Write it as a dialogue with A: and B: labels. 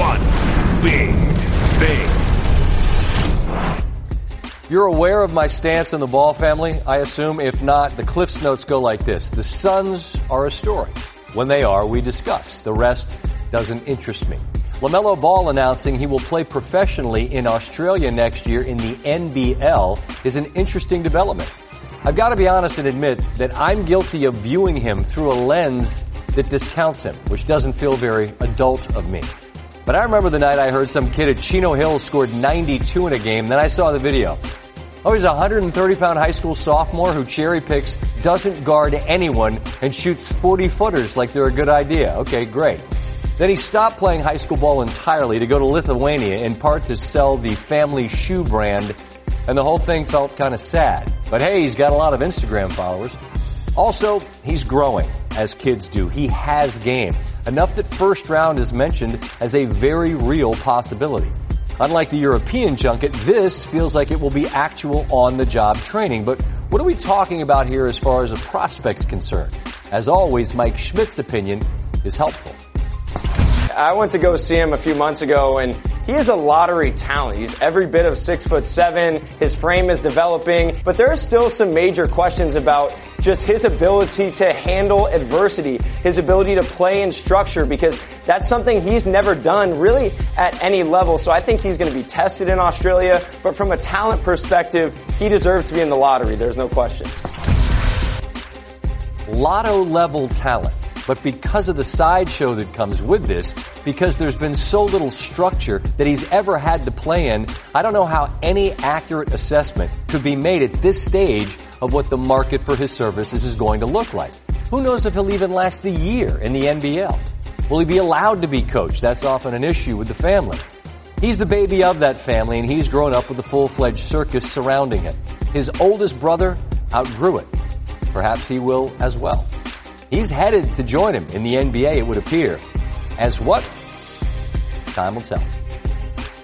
A: one big thing.
B: You're aware of my stance on the Ball family, I assume. If not, the Cliffs notes go like this. The sons are a story. When they are, we discuss. The rest doesn't interest me. LaMelo Ball announcing he will play professionally in Australia next year in the NBL is an interesting development. I've got to be honest and admit that I'm guilty of viewing him through a lens that discounts him, which doesn't feel very adult of me. But I remember the night I heard some kid at Chino Hills scored 92 in a game, then I saw the video. Oh, he's a 130 pound high school sophomore who cherry picks, doesn't guard anyone, and shoots 40 footers like they're a good idea. Okay, great. Then he stopped playing high school ball entirely to go to Lithuania in part to sell the family shoe brand, and the whole thing felt kind of sad. But hey, he's got a lot of Instagram followers. Also, he's growing, as kids do. He has game. Enough that first round is mentioned as a very real possibility. Unlike the European junket, this feels like it will be actual on-the-job training. But what are we talking about here as far as a prospect's concerned? As always, Mike Schmitz's opinion is helpful.
C: I went to go see him a few months ago and he is a lottery talent. He's every bit of six foot seven. His frame is developing, but there are still some major questions about just his ability to handle adversity, his ability to play in structure, because that's something he's never done really at any level. So I think he's going to be tested in Australia, but from a talent perspective, he deserves to be in the lottery. There's no question.
B: Lotto level talent. But because of the sideshow that comes with this, because there's been so little structure that he's ever had to play in, I don't know how any accurate assessment could be made at this stage of what the market for his services is going to look like. Who knows if he'll even last the year in the NBL? Will he be allowed to be coached? That's often an issue with the family. He's the baby of that family and he's grown up with a full-fledged circus surrounding him. His oldest brother outgrew it. Perhaps he will as well. He's headed to join him in the NBA, it would appear. As what? Time will tell.